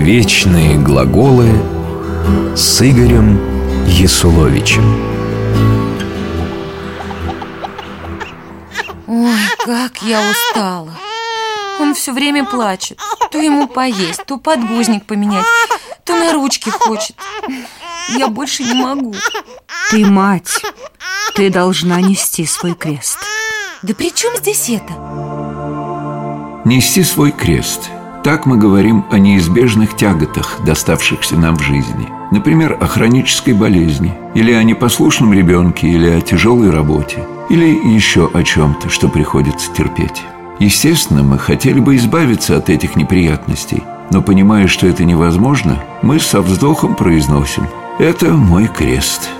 Вечные глаголы с Игорем Ясуловичем. Ой, как я устала. Он все время плачет. То ему поесть, то подгузник поменять, то на ручки хочет. Я больше не могу. Ты мать. Ты должна нести свой крест. Да при чем здесь это? Нести свой крест. Так мы говорим о неизбежных тяготах, доставшихся нам в жизни. Например, о хронической болезни, или о непослушном ребенке, или о тяжелой работе, или еще о чем-то, что приходится терпеть. Естественно, мы хотели бы избавиться от этих неприятностей, но понимая, что это невозможно, мы со вздохом произносим «Это мой крест»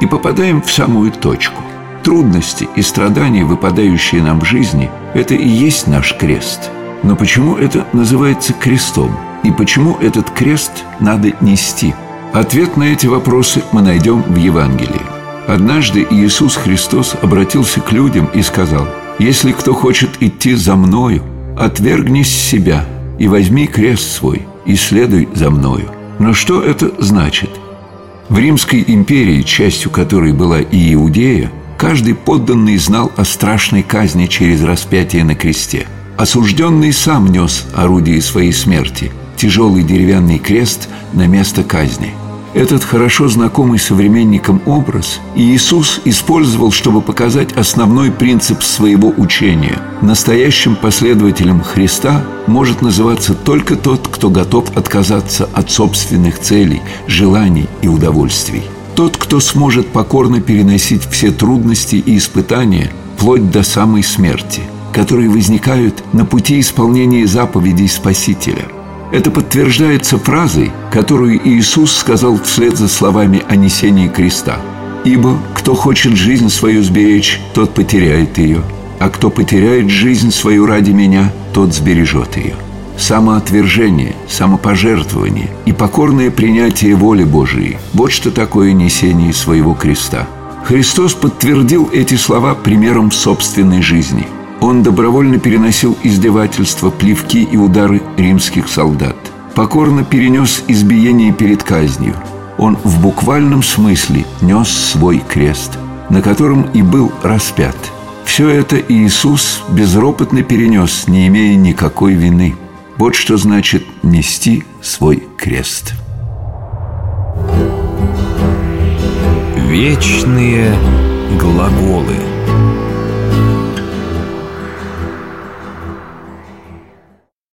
и попадаем в самую точку. Трудности и страдания, выпадающие нам в жизни, это и есть наш крест. Но почему это называется крестом? И почему этот крест надо нести? Ответ на эти вопросы мы найдем в Евангелии. Однажды Иисус Христос обратился к людям и сказал – если кто хочет идти за мною, отвергнись себя и возьми крест свой и следуй за мною. Но что это значит? В Римской империи, частью которой была и Иудея, каждый подданный знал о страшной казни через распятие на кресте. Осужденный сам нес орудие своей смерти – тяжелый деревянный крест на место казни – этот хорошо знакомый современникам образ Иисус использовал, чтобы показать основной принцип своего учения. Настоящим последователем Христа может называться только тот, кто готов отказаться от собственных целей, желаний и удовольствий. Тот, кто сможет покорно переносить все трудности и испытания, вплоть до самой смерти, которые возникают на пути исполнения заповедей Спасителя – это подтверждается фразой, которую Иисус сказал вслед за словами о несении креста. «Ибо кто хочет жизнь свою сберечь, тот потеряет ее, а кто потеряет жизнь свою ради меня, тот сбережет ее». Самоотвержение, самопожертвование и покорное принятие воли Божией – вот что такое несение своего креста. Христос подтвердил эти слова примером собственной жизни – он добровольно переносил издевательства, плевки и удары римских солдат. Покорно перенес избиение перед казнью. Он в буквальном смысле нес свой крест, на котором и был распят. Все это Иисус безропотно перенес, не имея никакой вины. Вот что значит нести свой крест. Вечные глаголы –